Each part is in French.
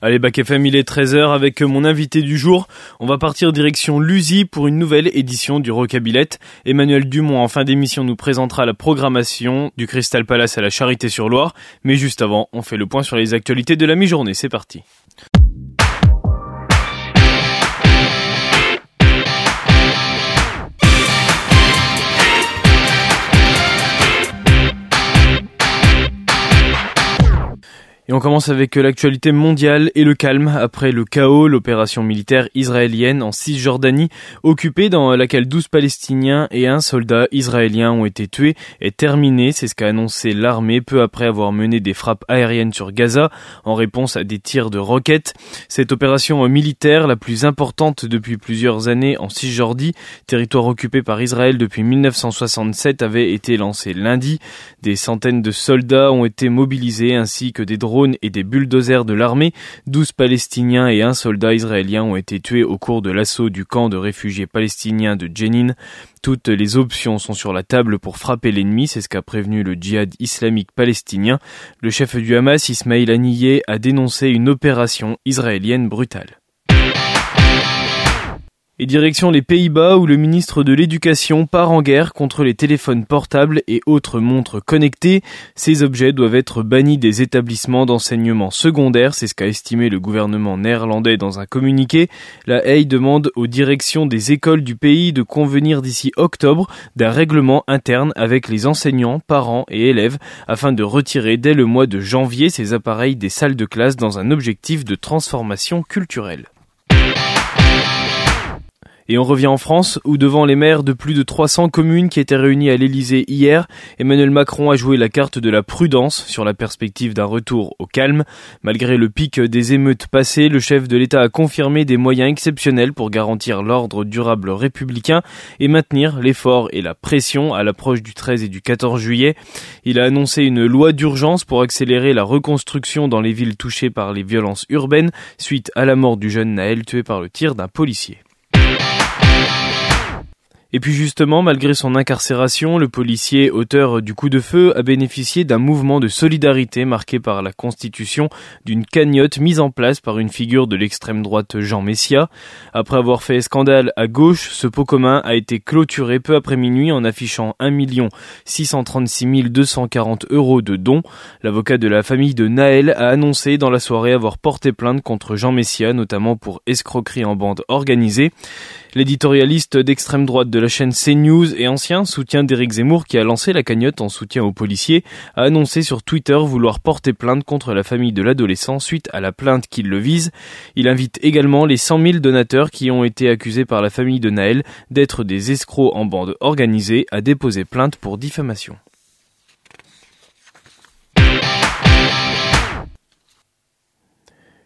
Allez, Bac FM, il est 13h avec mon invité du jour. On va partir direction Lusy pour une nouvelle édition du Rocabillette. Emmanuel Dumont, en fin d'émission, nous présentera la programmation du Crystal Palace à la Charité-sur-Loire. Mais juste avant, on fait le point sur les actualités de la mi-journée. C'est parti. Et on commence avec l'actualité mondiale et le calme après le chaos, l'opération militaire israélienne en Cisjordanie, occupée dans laquelle 12 Palestiniens et un soldat israélien ont été tués, est terminée. C'est ce qu'a annoncé l'armée peu après avoir mené des frappes aériennes sur Gaza en réponse à des tirs de roquettes. Cette opération militaire, la plus importante depuis plusieurs années en Cisjordanie, territoire occupé par Israël depuis 1967, avait été lancée lundi. Des centaines de soldats ont été mobilisés ainsi que des drones et des bulldozers de l'armée, 12 Palestiniens et un soldat israélien ont été tués au cours de l'assaut du camp de réfugiés palestiniens de Jenin. Toutes les options sont sur la table pour frapper l'ennemi, c'est ce qu'a prévenu le djihad islamique palestinien. Le chef du Hamas, Ismail Haniyeh, a dénoncé une opération israélienne brutale. Et direction les Pays-Bas où le ministre de l'Éducation part en guerre contre les téléphones portables et autres montres connectées. Ces objets doivent être bannis des établissements d'enseignement secondaire, c'est ce qu'a estimé le gouvernement néerlandais dans un communiqué. La Haye demande aux directions des écoles du pays de convenir d'ici octobre d'un règlement interne avec les enseignants, parents et élèves afin de retirer dès le mois de janvier ces appareils des salles de classe dans un objectif de transformation culturelle. Et on revient en France, où devant les maires de plus de 300 communes qui étaient réunis à l'Elysée hier, Emmanuel Macron a joué la carte de la prudence sur la perspective d'un retour au calme. Malgré le pic des émeutes passées, le chef de l'État a confirmé des moyens exceptionnels pour garantir l'ordre durable républicain et maintenir l'effort et la pression à l'approche du 13 et du 14 juillet. Il a annoncé une loi d'urgence pour accélérer la reconstruction dans les villes touchées par les violences urbaines suite à la mort du jeune Naël tué par le tir d'un policier. Et puis justement, malgré son incarcération, le policier auteur du coup de feu a bénéficié d'un mouvement de solidarité marqué par la constitution d'une cagnotte mise en place par une figure de l'extrême droite Jean Messia. Après avoir fait scandale à gauche, ce pot commun a été clôturé peu après minuit en affichant 1 636 240 euros de dons. L'avocat de la famille de Naël a annoncé dans la soirée avoir porté plainte contre Jean Messia, notamment pour escroquerie en bande organisée. L'éditorialiste d'extrême droite de la chaîne CNews et ancien soutien d'Éric Zemmour qui a lancé la cagnotte en soutien aux policiers a annoncé sur Twitter vouloir porter plainte contre la famille de l'adolescent suite à la plainte qui le vise. Il invite également les 100 000 donateurs qui ont été accusés par la famille de Naël d'être des escrocs en bande organisée à déposer plainte pour diffamation.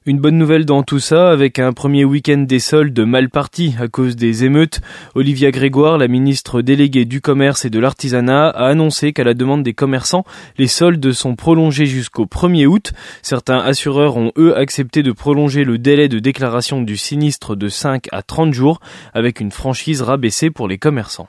Une bonne nouvelle dans tout ça, avec un premier week-end des soldes mal parti à cause des émeutes. Olivia Grégoire, la ministre déléguée du commerce et de l'artisanat, a annoncé qu'à la demande des commerçants, les soldes sont prolongés jusqu'au 1er août. Certains assureurs ont eux accepté de prolonger le délai de déclaration du sinistre de 5 à 30 jours, avec une franchise rabaissée pour les commerçants.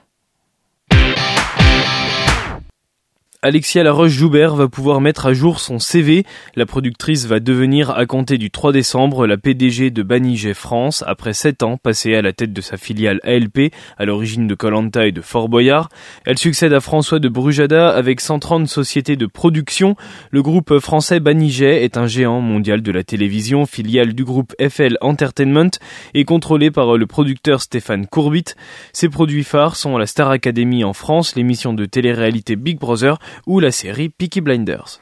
Alexia Laroche-Joubert va pouvoir mettre à jour son CV. La productrice va devenir, à compter du 3 décembre, la PDG de Banijay France, après 7 ans passés à la tête de sa filiale ALP, à l'origine de Colanta et de Fort Boyard. Elle succède à François de Brujada avec 130 sociétés de production. Le groupe français Banijay est un géant mondial de la télévision, filiale du groupe FL Entertainment et contrôlé par le producteur Stéphane Courbit. Ses produits phares sont la Star Academy en France, l'émission de télé-réalité Big Brother, ou la série Peaky Blinders.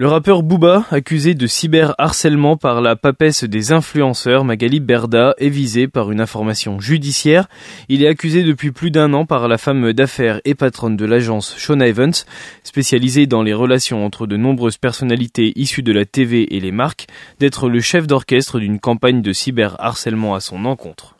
Le rappeur Booba, accusé de cyberharcèlement par la papesse des influenceurs Magali Berda, est visé par une information judiciaire. Il est accusé depuis plus d'un an par la femme d'affaires et patronne de l'agence Shona Evans, spécialisée dans les relations entre de nombreuses personnalités issues de la TV et les marques, d'être le chef d'orchestre d'une campagne de cyberharcèlement à son encontre.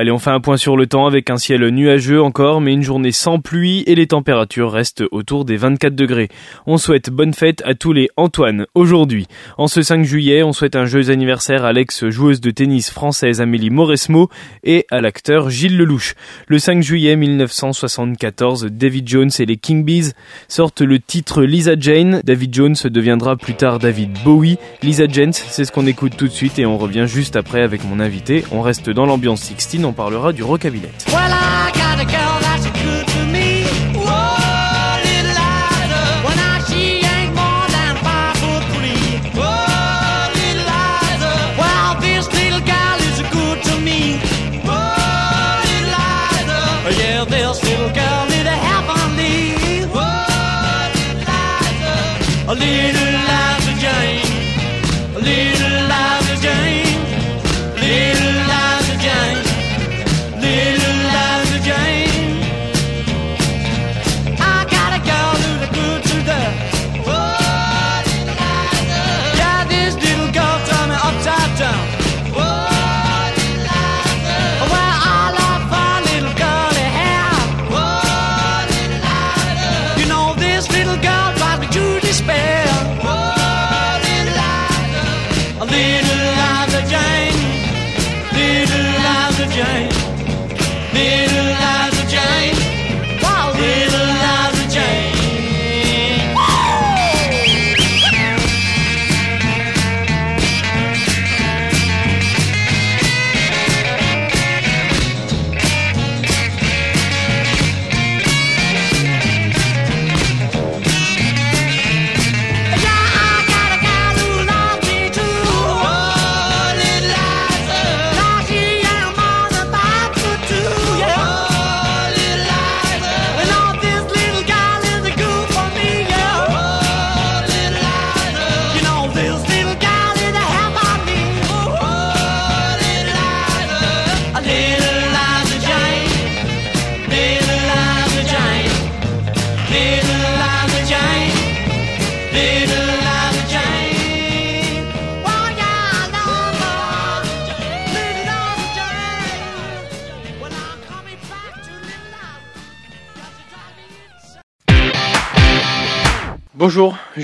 Allez, on fait un point sur le temps avec un ciel nuageux encore, mais une journée sans pluie et les températures restent autour des 24 degrés. On souhaite bonne fête à tous les Antoine aujourd'hui. En ce 5 juillet, on souhaite un joyeux anniversaire à l'ex-joueuse de tennis française Amélie Mauresmo et à l'acteur Gilles Lelouch. Le 5 juillet 1974, David Jones et les King Bees sortent le titre Lisa Jane. David Jones deviendra plus tard David Bowie. Lisa Jane, c'est ce qu'on écoute tout de suite et on revient juste après avec mon invité. On reste dans l'ambiance 16 on parlera du rockabillette. Bonjour,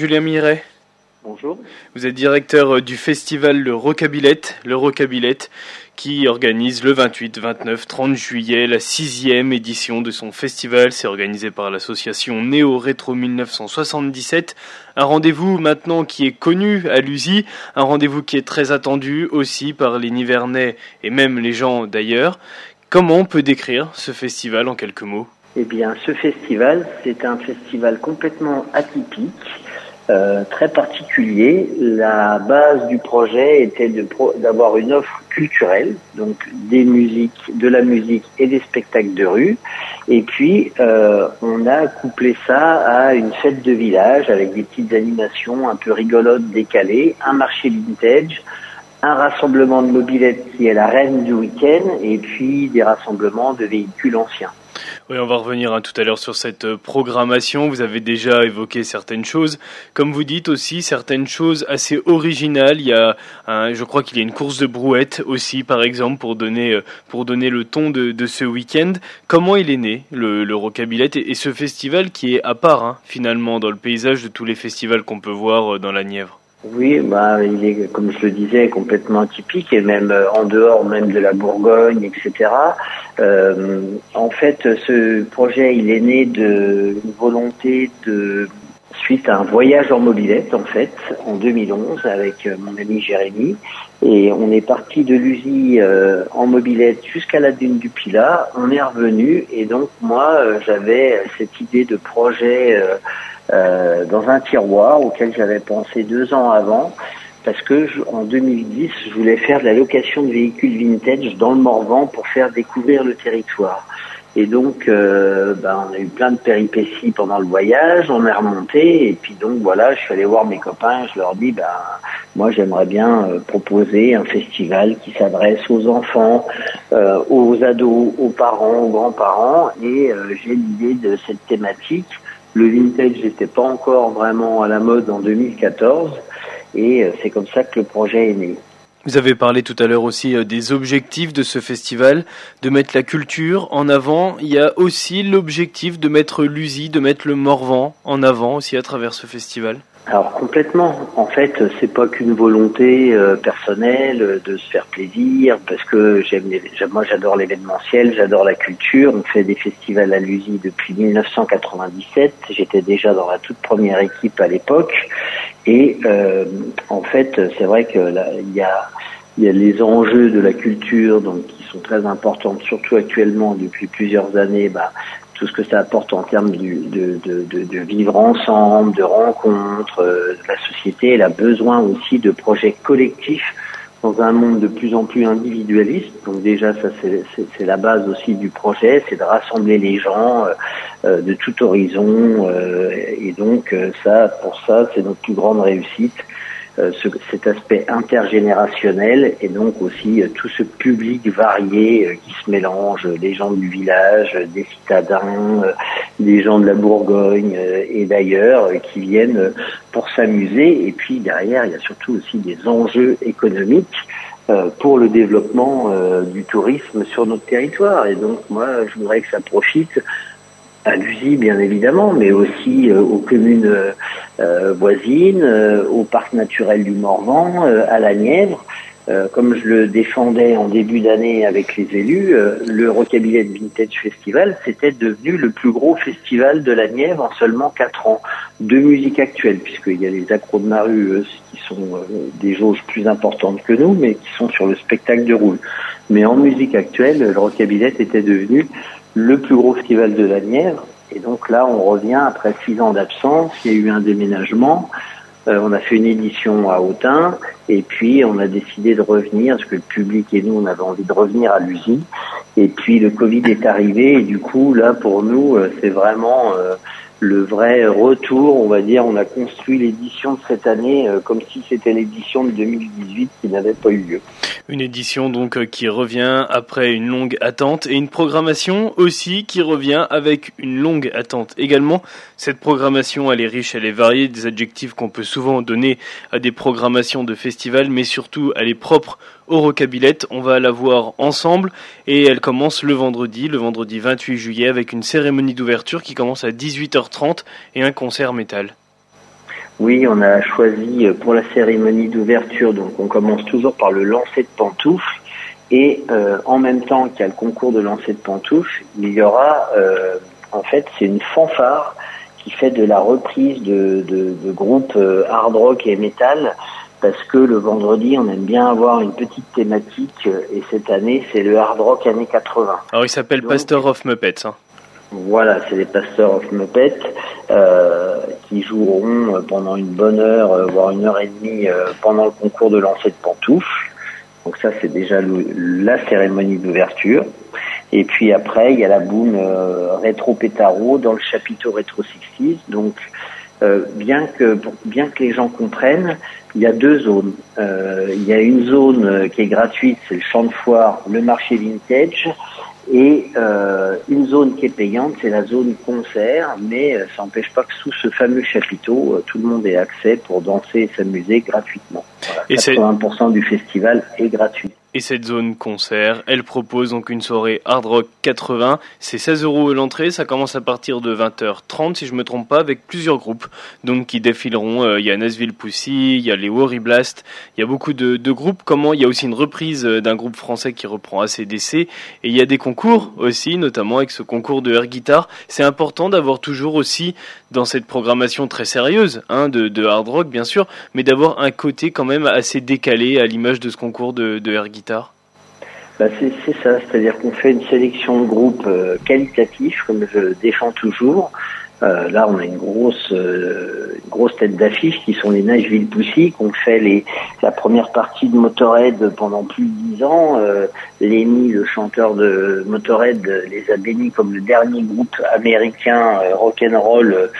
Julien Miret. Bonjour. Vous êtes directeur euh, du festival Le Rocabillette, le Rocabillette, qui organise le 28, 29, 30 juillet la sixième édition de son festival. C'est organisé par l'association Néo Rétro 1977. Un rendez-vous maintenant qui est connu à l'USI, un rendez-vous qui est très attendu aussi par les Nivernais et même les gens d'ailleurs. Comment on peut décrire ce festival en quelques mots? Eh bien, ce festival, c'est un festival complètement atypique, euh, très particulier. La base du projet était d'avoir une offre culturelle, donc des musiques, de la musique et des spectacles de rue. Et puis, euh, on a couplé ça à une fête de village avec des petites animations un peu rigolotes, décalées, un marché vintage, un rassemblement de mobilettes qui est la reine du week-end, et puis des rassemblements de véhicules anciens. Oui, on va revenir hein, tout à l'heure sur cette euh, programmation. Vous avez déjà évoqué certaines choses. Comme vous dites aussi, certaines choses assez originales. Il y a, je crois qu'il y a une course de brouette aussi, par exemple, pour donner, euh, le ton de, ce week-end. Comment il est né, le, le Rocabillette, et, ce festival qui est à part, hein, finalement, dans le paysage de tous les festivals qu'on peut voir euh, dans la Nièvre? Oui, bah, il est, comme je le disais, complètement atypique et même euh, en dehors même de la Bourgogne, etc. Euh, en fait, ce projet, il est né de volonté de suite à un voyage en mobilette, en fait, en 2011 avec euh, mon ami Jérémy. Et on est parti de l'usine euh, en mobilette jusqu'à la dune du Pilat. On est revenu et donc moi, j'avais cette idée de projet euh, dans un tiroir auquel j'avais pensé deux ans avant parce que en 2010, je voulais faire de la location de véhicules vintage dans le Morvan pour faire découvrir le territoire. Et donc, euh, ben, on a eu plein de péripéties pendant le voyage, on est remonté, et puis donc voilà, je suis allé voir mes copains, je leur dis, ben, moi j'aimerais bien euh, proposer un festival qui s'adresse aux enfants, euh, aux ados, aux parents, aux grands-parents, et j'ai l'idée de cette thématique le vintage n'était pas encore vraiment à la mode en 2014 et euh, c'est comme ça que le projet est né. Vous avez parlé tout à l'heure aussi euh, des objectifs de ce festival, de mettre la culture en avant. Il y a aussi l'objectif de mettre l'USI, de mettre le Morvan en avant aussi à travers ce festival. Alors complètement. En fait, c'est pas qu'une volonté euh, personnelle de se faire plaisir, parce que j'aime, moi j'adore l'événementiel, j'adore la culture. On fait des festivals à l'USI depuis 1997. J'étais déjà dans la toute première équipe à l'époque, et euh, en fait, c'est vrai que il y a il y a les enjeux de la culture, donc qui sont très importants, surtout actuellement depuis plusieurs années. Bah, tout ce que ça apporte en termes de, de, de, de vivre ensemble, de rencontres, euh, la société. Elle a besoin aussi de projets collectifs dans un monde de plus en plus individualiste. Donc déjà, ça c'est la base aussi du projet, c'est de rassembler les gens euh, euh, de tout horizon. et donc ça, pour ça, c'est notre plus grande réussite. Euh, ce, cet aspect intergénérationnel et donc aussi euh, tout ce public varié euh, qui se mélange, les gens du village, des citadins, des gens de la Bourgogne et d'ailleurs qui viennent pour s'amuser. Et puis derrière, il y a surtout aussi des enjeux économiques pour le développement du tourisme sur notre territoire. Et donc moi, je voudrais que ça profite à l'USI bien évidemment, mais aussi euh, aux communes euh, euh, voisines, au parc naturel du Morvan, à la Nièvre. comme je le défendais en début d'année avec les élus, le Rockabilly Vintage Festival, c'était devenu le plus gros festival de la Nièvre en seulement quatre ans de musique actuelle, puisqu'il y a les accros de Maru qui sont des jauges plus importantes que nous, mais qui sont sur le spectacle de roule. Mais en musique actuelle, le Rockabilly était devenu le plus gros festival de la Nièvre. Et donc là, on revient après six ans d'absence. Il y a eu un déménagement. Euh, on a fait une édition à Autun et puis on a décidé de revenir parce que le public et nous on avait envie de revenir à l'usine et puis le Covid est arrivé et du coup là pour nous euh, c'est vraiment euh, le vrai retour, on va dire, on a construit l'édition de cette année euh, comme si c'était l'édition de 2018 qui n'avait pas eu lieu. Une édition donc euh, qui revient après une longue attente et une programmation aussi qui revient avec une longue attente également. Cette programmation, elle est riche, elle est variée, des adjectifs qu'on peut souvent donner à des programmations de festivals, mais surtout elle est propre au Rocabillette. On va la voir ensemble et elle commence le vendredi, le vendredi 28 juillet, avec une cérémonie d'ouverture qui commence à 18h30 et un concert métal. Oui, on a choisi euh, pour la cérémonie d'ouverture, donc on commence toujours par le lancer de pantoufles. Et euh, en même temps qu'il y a le concours de lancer de pantoufles, il y aura, euh, en fait, c'est une fanfare qui fait de la reprise de, de, de groupes hard rock et metal parce que le vendredi, on aime bien avoir une petite thématique, et cette année, c'est le hard rock années 80. Alors, il s'appelle Pastor of Muppets. Hein. Voilà, c'est les Pastor of Muppets euh, qui joueront pendant une bonne heure, euh, voire une heure et demie, euh, pendant le concours de lancer de pantoufles. Donc ça, c'est déjà la cérémonie d'ouverture. Et puis après, il y a la boum euh, rétro pétaro dans le chapiteau rétro 60 Donc euh, bien que bien que les gens comprennent, il y a deux zones. Euh, il y a une zone euh, qui est gratuite, c'est le champ de foire, le marché vintage, et euh, une zone qui est payante, c'est la zone concert, mais ça n'empêche pas que sous ce fameux chapiteau, tout le monde ait accès pour danser et s'amuser gratuitement. Voilà, et 80% du festival est gratuit. Et cette zone concert, elle propose donc une soirée hard rock 80. C'est 16 euros l'entrée, ça commence à partir de 20h30 si je me trompe pas, avec plusieurs groupes donc qui défileront. Euh, il y a Nashville Pussy, il y a les Worry Blast, il y a beaucoup de, groupes. Comment Il y a aussi une reprise euh, d'un groupe français qui reprend ACDC et il y a des concours aussi, notamment avec ce concours de air guitar. C'est important d'avoir toujours aussi dans cette programmation très sérieuse hein, de, de hard rock bien sûr, mais d'avoir un côté quand même assez décalé à l'image de ce concours de, de air guitar bah c'est ça, c'est-à-dire qu'on fait une sélection de groupes euh, qualitatifs, comme je défends toujours. Euh, là, on a une grosse, euh, grosse tête d'affiche qui sont les Nashville Pussy, qu'on fait la première partie de Motorhead pendant plus de dix ans. Euh, Lenny, le chanteur de Motorhead, les a bénis comme le dernier groupe américain rock'n'roll.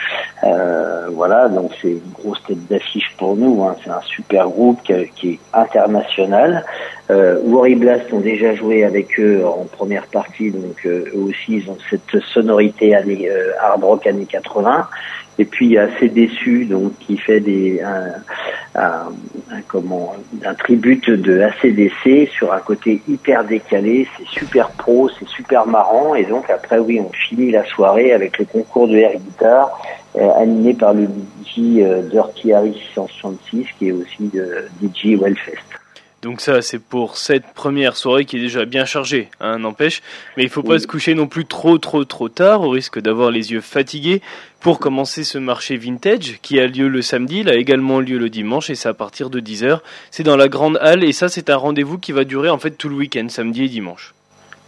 Voilà, donc c'est une grosse tête d'affiche pour nous. Hein. C'est un super groupe qui est international. Euh, Worry Blast ont déjà joué avec eux en première partie, donc euh, eux aussi ils ont cette sonorité euh, hard rock années 80. Et puis assez déçu donc qui fait des un, un, comment, un tribute de ACDC sur un côté hyper décalé. C'est super pro, c'est super marrant. Et donc après, oui, on finit la soirée avec le concours de air guitare animé par le DJ Dirty Harry 666 qui est aussi de DJ Wellfest. Donc ça, c'est pour cette première soirée qui est déjà bien chargée, hein, n'empêche. Mais il faut pas se coucher non plus trop, trop, trop tard, au risque d'avoir les yeux fatigués. Pour commencer ce marché vintage, qui a lieu le samedi, il a également lieu le dimanche, et c'est à partir de 10h. C'est dans la grande halle, et ça, c'est un rendez-vous qui va durer en fait tout le week-end, samedi et dimanche.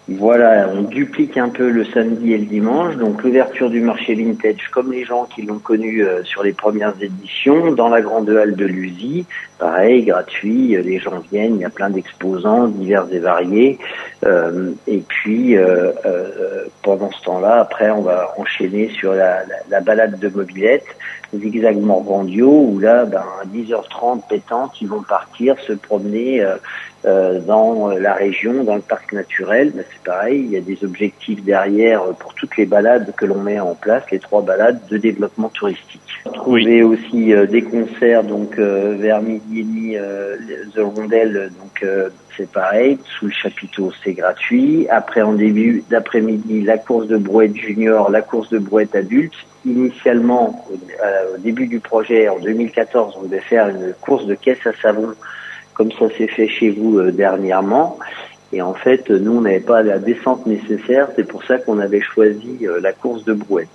Voilà, on duplique un peu le samedi et le dimanche. Donc l'ouverture du marché vintage, comme les gens qui l'ont connu euh, sur les premières éditions, dans la grande halle de l'USI. Pareil, gratuit, euh, les gens viennent, il y a plein d'exposants divers et variés. Euh, et puis pendant ce temps-là, après, on va enchaîner sur la, la, balade de mobilette, zigzag Morbandio, où là, ben, à 10h30 pétante, ils vont partir se promener euh, dans la région, dans le parc naturel, ben, c'est pareil, il y a des objectifs derrière pour toutes les balades que l'on met en place, les trois balades de développement touristique. Oui. Trouver aussi euh, des concerts donc euh, vers midi et demi, The Rondelle, donc c'est pareil, sous le chapiteau c'est gratuit. Après en début d'après-midi, la course de brouette junior, la course de brouette adulte. Initialement, au début du projet, en 2014, on devait faire une course de caisse à savon comme ça s'est fait chez vous euh, dernièrement. Et en fait, nous, on n'avait pas la descente nécessaire. C'est pour ça qu'on avait choisi euh, la course de brouette.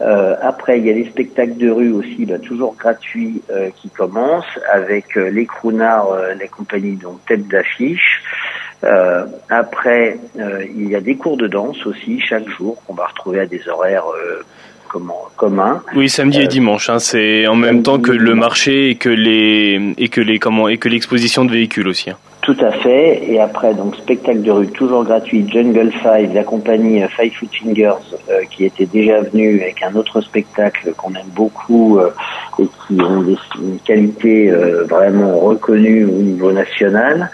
Euh, après, il y a les spectacles de rue aussi, bah, toujours gratuits, qui commencent avec les croonards, les compagnies donc tête d'affiche. après, il y a des cours de danse aussi chaque jour qu'on va retrouver à des horaires commun. Oui, samedi et euh, dimanche. Hein, c'est en même temps que le marché et que les et que les comment et que l'exposition de véhicules aussi. Hein. Tout à fait. Et après, donc spectacle de rue toujours gratuit. Jungle Five, la compagnie euh, Five Foot Fingers, euh, qui était déjà venue avec un autre spectacle qu'on aime beaucoup et qui ont une qualité vraiment reconnue au niveau national.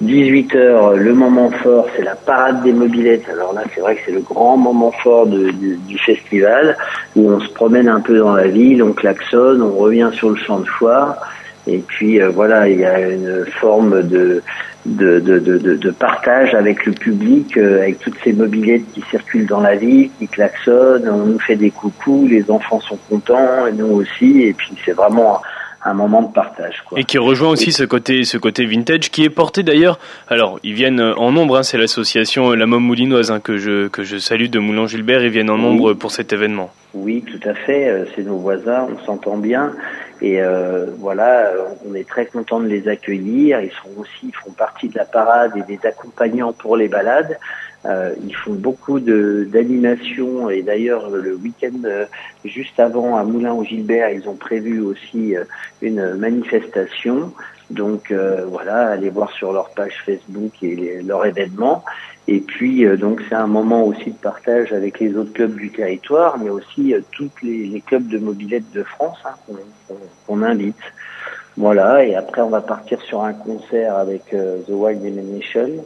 18h, le moment fort, c'est la parade des mobilettes. Alors là, c'est vrai que c'est le grand moment fort du festival, où on se promène un peu dans la ville, on klaxonne, on revient sur le champ de foire. Et puis euh, voilà, il y a une forme de, de, de, de, partage avec le public, euh, avec toutes ces mobilettes qui circulent dans la ville, qui klaxonnent, on nous fait des coucous, les enfants sont contents, et nous aussi. Et puis c'est vraiment un moment de partage. Quoi. Et qui rejoint aussi ce côté, ce côté vintage qui est porté d'ailleurs. Alors, ils viennent en nombre. Hein, c'est l'association La Momme Moulinoise hein, que je que je salue de Moulin Gilbert. Ils viennent en nombre pour cet événement. Oui, tout à fait. Euh, c'est nos voisins. On s'entend bien. Et euh, voilà, euh, on est très content de les accueillir. Ils sont aussi, ils font partie de la parade et des accompagnants pour les balades. Euh, ils font beaucoup d'animation et d'ailleurs le week-end euh, juste avant à Moulin au Gilbert, ils ont prévu aussi euh, une manifestation. Donc voilà, allez voir sur leur page Facebook et leur événement. Et puis donc c'est un moment aussi de partage avec les autres clubs du territoire, mais aussi tous les, clubs de mobilette de France hein, qu'on invite. Voilà, et après on va partir sur un concert avec The Wild Emanation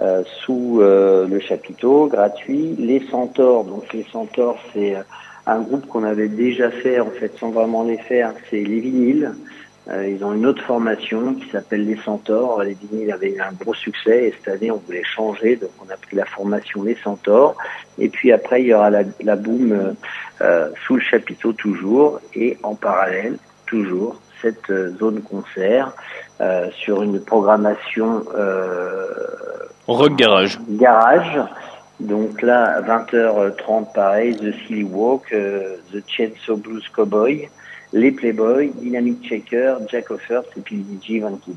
euh, sous euh, le chapiteau, gratuit. Les Centaures, donc les Centaures, c'est euh, un groupe qu'on avait déjà fait, en fait, sans vraiment les faire, c'est les vinyles. Ils ont une autre formation qui s'appelle les Centaures. Les vinyles avaient eu un gros succès et cette année on voulait changer, donc on a pris la formation les Centaures. Et puis après il y aura la, la boom sous le chapiteau toujours et en parallèle toujours cette zone concert euh, sur une programmation euh, Rock Garage. Garage. Donc là, 20h30, pareil, The Silly Walk, euh, The Chainsaw Blues Cowboy, les Playboy, Dynamic Checker, Jack Offers et puis DJ Van Kids.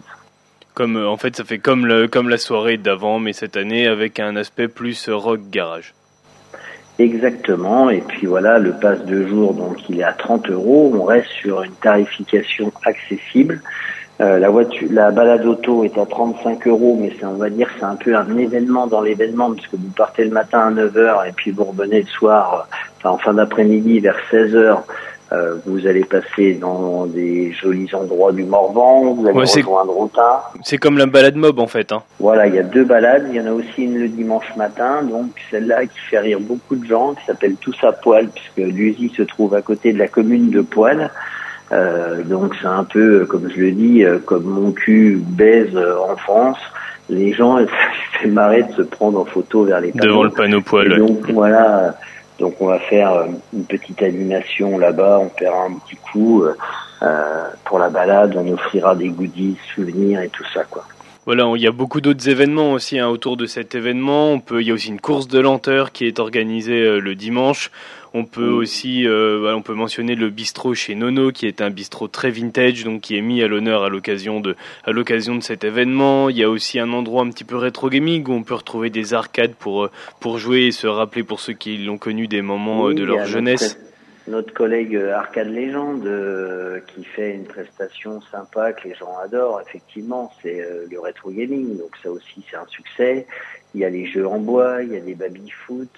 Comme, euh, en fait, ça fait comme, le, comme la soirée d'avant, mais cette année avec un aspect plus rock garage. Exactement. Et puis voilà, le pass de jour, donc il est à 30 euros. On reste sur une tarification accessible. Euh, la voiture, la balade auto est à 35 euros, mais c'est, on va dire, c'est un peu un événement dans l'événement, puisque vous partez le matin à 9h et puis vous revenez le soir, enfin en fin d'après-midi vers 16h. Euh, vous allez passer dans des jolis endroits du Morvan, vous allez rejoindre Autun. C'est comme la balade mob en fait. Hein. Voilà, il y a deux balades. Il y en a aussi une le dimanche matin, donc celle-là qui fait rire beaucoup de gens, qui s'appelle Tous à poil, puisque l'usine se trouve à côté de la commune de Poil. donc c'est un peu, comme je le dis, comme mon cul baise en France les gens, ça fait marrer de se prendre en photo vers les panneaux. Devant le panneau poil. donc voilà, donc on va faire euh, une petite animation là-bas, on paiera un petit coup euh, pour la balade, on offrira des goodies, souvenirs et tout ça quoi. Voilà, il y a beaucoup d'autres événements aussi hein, autour de cet événement. Peut, il y a aussi une course de lenteur qui est organisée euh, le dimanche. On peut aussi, euh, on peut mentionner le bistrot chez Nono, qui est un bistrot très vintage, donc qui est mis à l'honneur à l'occasion de, à l'occasion de cet événement. Il y a aussi un endroit un petit peu rétro gaming où on peut retrouver des arcades pour euh, pour jouer et se rappeler pour ceux qui l'ont connu des moments de leur jeunesse notre collègue euh, Arcade Légende euh, qui fait une prestation sympa que les gens adorent, effectivement, c'est euh, le rétro gaming. Donc ça aussi, c'est un succès. Il y a les jeux en bois, il y a les baby-foot,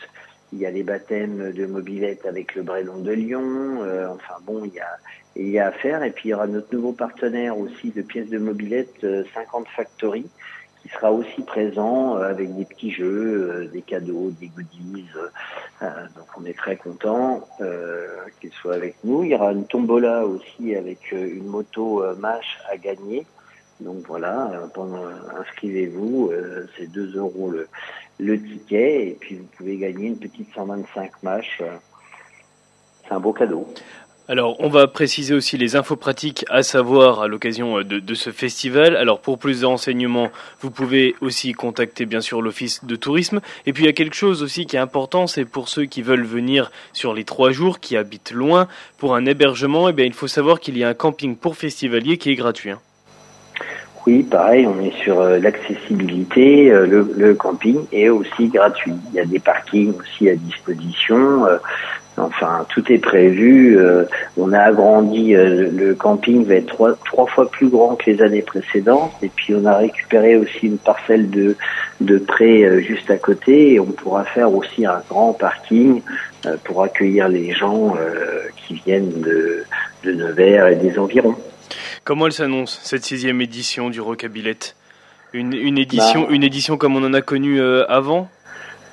il y a les baptêmes de mobilette avec le Brélon de Lyon. enfin bon, il y a, il y a à faire. Et puis il y aura notre nouveau partenaire aussi de pièces de mobilette, 50 Factory, qui sera aussi présent euh, avec des petits jeux, euh, des cadeaux, des goodies. Euh, donc on est très content qu'il soit avec nous. Il y aura une tombola aussi avec une moto Mash à gagner. Donc voilà, inscrivez-vous, c'est 2 euros le, ticket et puis vous pouvez gagner une petite 125 Mash. C'est un beau cadeau. Alors, on va préciser aussi les infos pratiques à savoir à l'occasion euh, de, ce festival. Alors, pour plus de renseignements, vous pouvez aussi contacter bien sûr l'office de tourisme. Et puis, il y a quelque chose aussi qui est important, c'est pour ceux qui veulent venir sur les trois jours, qui habitent loin, pour un hébergement, eh bien, il faut savoir qu'il y a un camping pour festivaliers qui est gratuit. Hein. Oui, pareil, on est sur euh, l'accessibilité, euh, le, camping est aussi gratuit. Il y a des parkings aussi à disposition. Enfin, tout est prévu. Euh, on a agrandi. Euh, le camping va être trois, fois plus grand que les années précédentes. Et puis, on a récupéré aussi une parcelle de, de euh, juste à côté. Et on pourra faire aussi un grand parking pour accueillir les gens qui viennent de, de Nevers et des environs. Comment elle s'annonce cette sixième édition du Rockabillet? Une, une édition, bah. une édition comme on en a connu avant?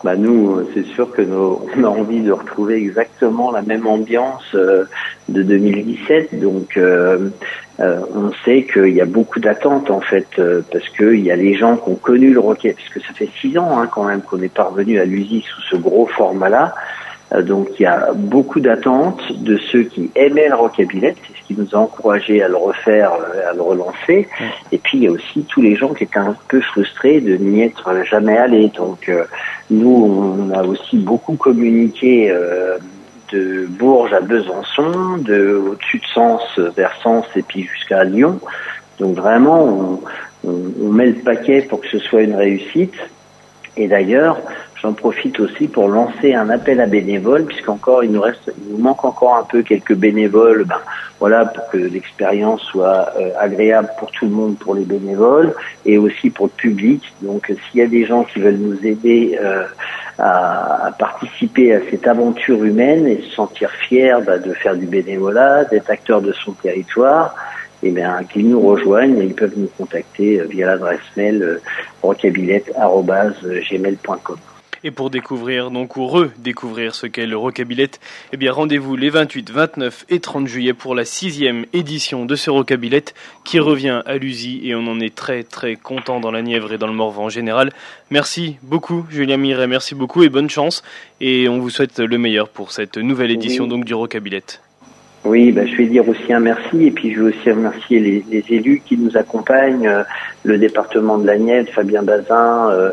Bah nous, c'est sûr que nous, on a envie de retrouver exactement la même ambiance euh, de 2017. Donc, euh, euh, on sait qu'il y a beaucoup d'attentes en fait, parce qu'il y a les gens qui ont connu le rocket, parce que ça fait six ans hein, quand même qu'on est parvenu à l'usine sous ce gros format-là. Euh, donc il y a beaucoup d'attentes de ceux qui aimaient le rockabillet, c'est ce qui nous a encouragé à le refaire, euh, à le relancer. Et puis il y a aussi tous les gens qui étaient un peu frustrés de n'y être jamais allés. Donc euh, nous, on a aussi beaucoup communiqué de Bourges à Besançon, de au-dessus de Sens vers Sens et puis jusqu'à Lyon. Donc vraiment, on, on met le paquet pour que ce soit une réussite. Et d'ailleurs, J'en profite aussi pour lancer un appel à bénévoles, puisqu'encore il nous reste, il nous manque encore un peu quelques bénévoles, ben, voilà, pour que l'expérience soit euh, agréable pour tout le monde, pour les bénévoles et aussi pour le public. Donc, s'il y a des gens qui veulent nous aider euh, à, participer à cette aventure humaine et se sentir fiers ben, de faire du bénévolat, d'être acteur de son territoire, eh bien, qu'ils nous rejoignent ils peuvent nous contacter euh, via l'adresse mail euh. Et pour découvrir, donc, ou redécouvrir ce qu'est le Rockabillet, eh bien, rendez-vous les 28, 29 et 30 juillet pour la sixième édition de ce Rockabillet qui revient à l'USI et on en est très, très content dans la Nièvre et dans le Morvan en général. Merci beaucoup, Julien Miret, merci beaucoup et bonne chance. Et on vous souhaite le meilleur pour cette nouvelle édition, donc, du Rockabillet. Oui, bah, je vais dire aussi un merci et puis je veux aussi remercier les, les élus qui nous accompagnent, euh, le département de la Nièvre, Fabien Bazin, euh,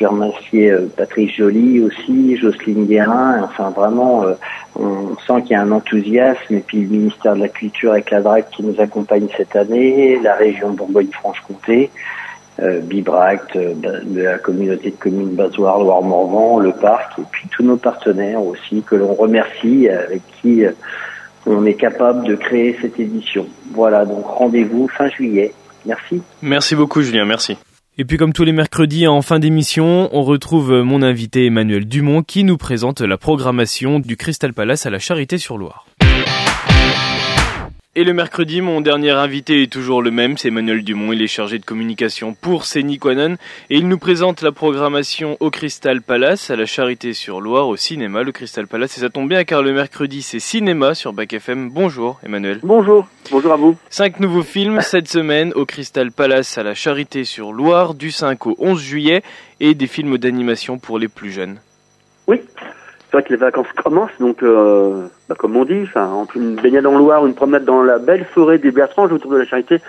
je vais remercier euh, Patrice Joly aussi, Jocelyne Guérin. Enfin, vraiment, euh, on sent qu'il y a un enthousiasme. Et puis le ministère de la Culture avec la DRAC qui nous accompagne cette année, la région Bourgogne-Franche-Comté, euh, Bibract, de la communauté de communes Bazoire, Loire-Morvan, le parc, et puis tous nos partenaires aussi que l'on remercie, avec qui on est capable de créer cette édition. Voilà, donc rendez-vous fin juillet. Merci. Merci beaucoup Julien, merci. Et puis comme tous les mercredis en fin d'émission, on retrouve mon invité Emmanuel Dumont qui nous présente la programmation du Crystal Palace à la Charité-sur-Loire. Et le mercredi, mon dernier invité est toujours le même, c'est Emmanuel Dumont, il est chargé de communication pour Séniquanon et il nous présente la programmation au Crystal Palace, à la Charité-sur-Loire, au cinéma, le Crystal Palace. Et ça tombe bien car le mercredi c'est cinéma sur Bac FM. Bonjour Emmanuel. Bonjour, bonjour à vous. Cinq nouveaux films cette semaine au Crystal Palace à la Charité-sur-Loire du 5 au 11 juillet et des films d'animation pour les plus jeunes. Oui, c'est vrai que les vacances commencent, donc euh, bah, comme on dit, entre une baignade en Loire, une promenade dans la belle forêt des Bertranges autour de la Charité,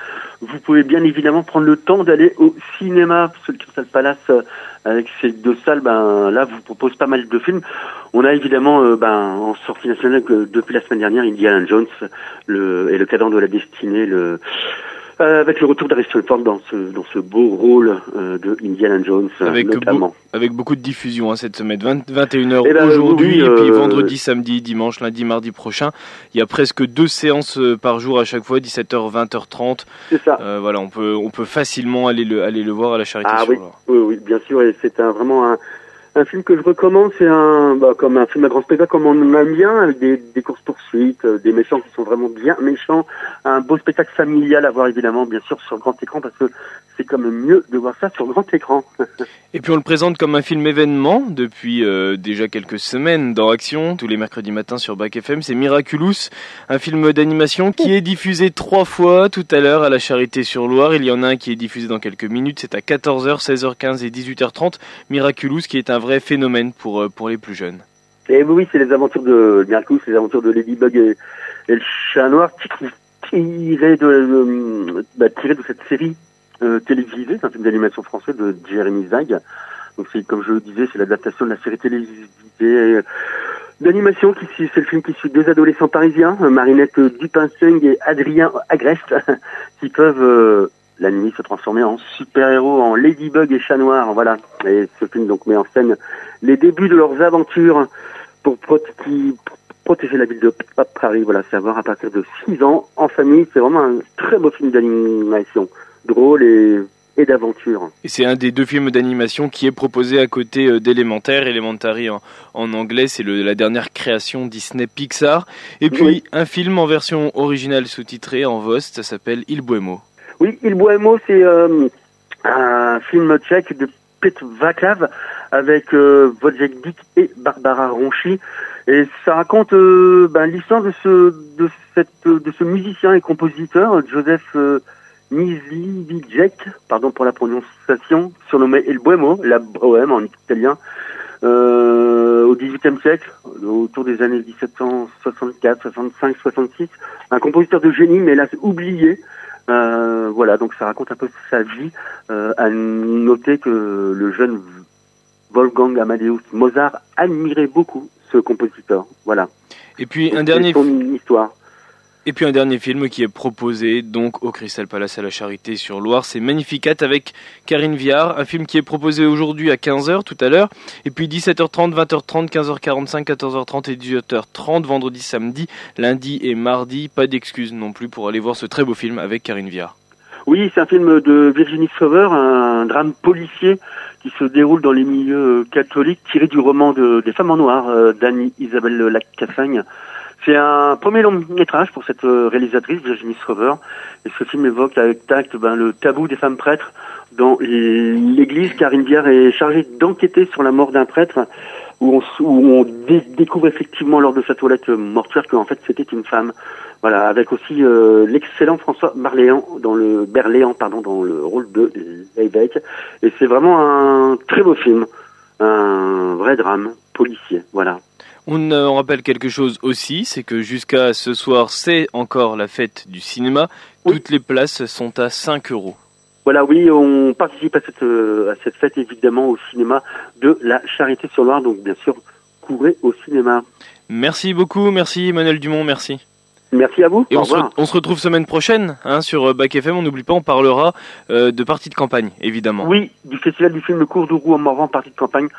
vous pouvez bien évidemment prendre le temps d'aller au cinéma, parce que le Crystal Palace, euh, avec ces deux salles, ben là, vous propose pas mal de films. On a évidemment, euh, ben, en sortie nationale, que depuis la semaine dernière, Indiana Jones le, et le cadran de la destinée, le avec le retour d'Harrison Ford dans ce, dans ce beau rôle euh, de Indiana Jones, avec notamment. avec beaucoup de diffusion hein, cette semaine, 21h eh ben, aujourd'hui, et puis euh, vendredi, samedi, dimanche, lundi, mardi prochain. Il y a presque deux séances par jour à chaque fois, 17h, 20h30. C'est ça. voilà, on peut, on peut facilement aller le, aller le voir à la Charité. Ah oui, oui, oui, bien sûr, et c'est un, vraiment un, un film que je recommande, c'est un bah, comme un film à grand spectacle comme on aime bien, avec des, des courses poursuites, euh, des méchants qui sont vraiment bien méchants, un beau spectacle familial à voir évidemment, bien sûr, sur grand écran parce que c'est quand même mieux de voir ça sur grand écran. Et puis on le présente comme un film événement depuis euh, déjà quelques semaines dans Action, tous les mercredis matins sur Bac FM. C'est Miraculous, un film d'animation qui est diffusé trois fois tout à l'heure à la Charité sur Loire. Il y en a un qui est diffusé dans quelques minutes, c'est à 14h, 16h15 et 18h30. Miraculous qui est un vrai phénomène pour, euh, pour les plus jeunes. Et oui, c'est les aventures de Miraculous, les aventures de Ladybug et, et le chat noir tiré de, bah, tiré de cette série euh, télévisée, c'est un film d'animation français de Jeremy Zag. Donc c'est comme je le disais, c'est l'adaptation de la série télévisée euh, d'animation qui c'est le film qui suit deux adolescents parisiens, Marinette Dupinseng et Adrien Agreste, qui peuvent la nuit se transformer en super-héros, en Ladybug et Chat Noir. Voilà. Et ce film donc met en scène les débuts de leurs aventures pour, protéger la ville de Paris. Voilà, savoir à partir de 6 ans, en famille. C'est vraiment un très beau film d'animation. Drôle et et d'aventure. Et c'est un des deux films d'animation qui est proposé à côté euh, d'Élémentaire. Elementary en, en anglais, c'est la dernière création Disney Pixar. Et puis un film en version originale sous-titrée en Vost, ça s'appelle Il Bohemo. Oui, Il Bohemo, c'est euh, un film tchèque de Petr Vaclav avec euh, Wojciech et Barbara Ronchi. Et ça raconte euh, ben, l'histoire de ce, de, cette, de ce musicien et compositeur, Joseph euh, pardon pour la prononciation, surnommé Il Bohemo, la bohème en italien, euh, au XVIIIe siècle, autour des années 1764, 65, 66. Un compositeur de génie, mais hélas oublié, euh, voilà, donc ça raconte un peu sa vie. Euh, à noter que le jeune Wolfgang Amadeus Mozart admirait beaucoup ce compositeur. Voilà. Et puis un dernier. Son histoire. Et puis un dernier film qui est proposé donc au Crystal Palace à la Charité sur Loire, c'est Magnificat avec Karine Viard, un film qui est proposé aujourd'hui à 15h tout à l'heure, et puis 17h30, 20h30, 15h45, 14h30 et 18h30 vendredi, samedi, lundi et mardi. Pas d'excuses non plus pour aller voir ce très beau film avec Karine Viard. Oui, c'est un film de Virginie Sauveur, un drame policier qui se déroule dans les milieux catholiques, tiré du roman de, des femmes en noir euh, d'Annie Isabelle Lacassagne. C'est un premier long métrage pour cette euh, réalisatrice, Virginie Schrover. Et ce film évoque avec tact ben, le tabou des femmes prêtres dans l'église. Karine Viard est chargée d'enquêter sur la mort d'un prêtre où on, où on découvre effectivement lors de sa toilette mortuaire qu'en fait c'était une femme. Voilà, avec aussi euh, l'excellent François Barléan dans le Berléan pardon dans le rôle de l'évêque. Et c'est vraiment un très beau film, un vrai drame policier. Voilà. On rappelle quelque chose aussi, c'est que jusqu'à ce soir, c'est encore la fête du cinéma. Toutes les places sont à 5 euros. Voilà, oui, on participe à cette, euh, à cette fête évidemment au cinéma de la Charité sur Loire, donc bien sûr, courez au cinéma. Merci beaucoup, merci Emmanuel Dumont, merci. Merci à vous. Et on se, on se, retrouve semaine prochaine hein, sur euh, Bac FM. On n'oublie pas, on parlera euh, de partie de campagne, évidemment. Oui, du festival du film Le Cours de Roue en Morvan, partie de campagne,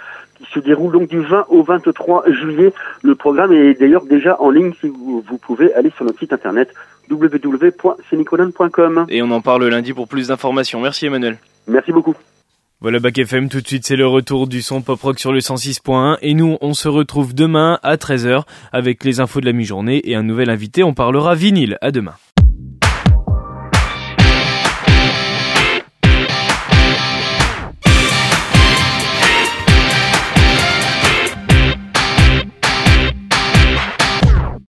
se déroule donc du 20 au 23 juillet. Le programme est d'ailleurs déjà en ligne si vous, vous pouvez aller sur notre site internet www.semicolon.com. Et on en parle lundi pour plus d'informations. Merci Emmanuel. Merci beaucoup. Voilà Bac FM, tout de suite c'est le retour du son pop rock sur le 106.1 et nous on se retrouve demain à 13h avec les infos de la mi-journée et un nouvel invité, on parlera vinyle. À demain.